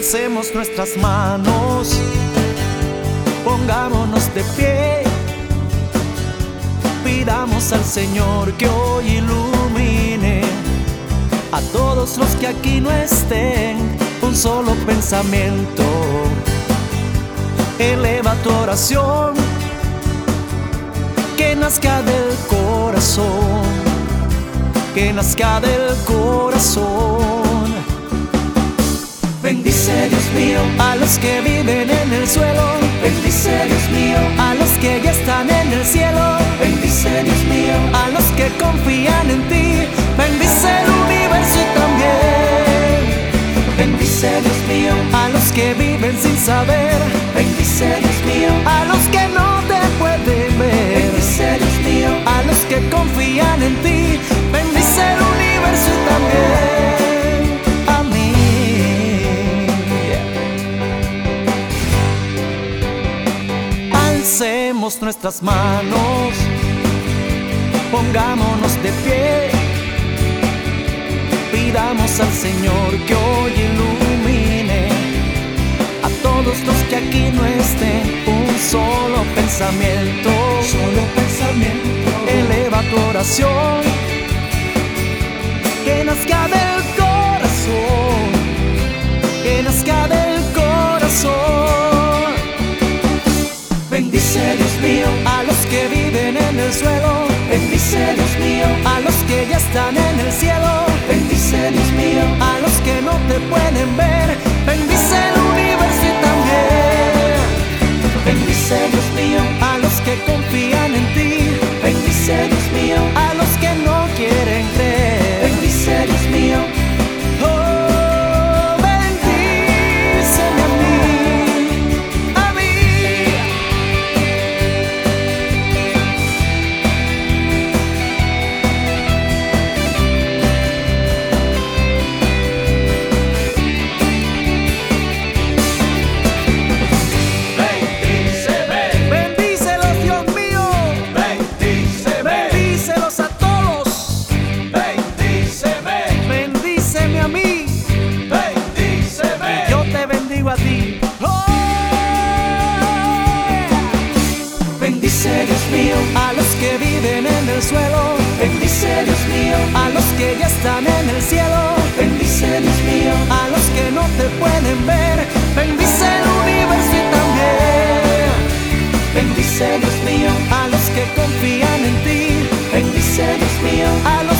Alcemos nuestras manos, pongámonos de pie, pidamos al Señor que hoy ilumine a todos los que aquí no estén, un solo pensamiento. Eleva tu oración, que nazca del corazón, que nazca del corazón. Los que viven en el suelo, bendice Dios mío. A los que ya están en el cielo, bendice Dios mío. A los que confían en ti, bendice el universo y también. Bendice Dios mío. A los que viven sin saber, bendice Alcemos nuestras manos, pongámonos de pie, pidamos al Señor que hoy ilumine a todos los que aquí no estén, un solo pensamiento, solo pensamiento. Eleva tu oración, que viven en el suelo, bendice Dios mío a los que ya están en el cielo, bendice Dios mío a los que no te pueden ver, bendice el universo y también. Bendice Dios mío a los que confían en ti, bendice Dios mío a los que no quieren creer. bendice Dios mío el suelo, bendice Dios mío a los que ya están en el cielo, bendice Dios mío a los que no te pueden ver, bendice el universo y también. Bendice Dios mío a los que confían en ti, bendice Dios mío a los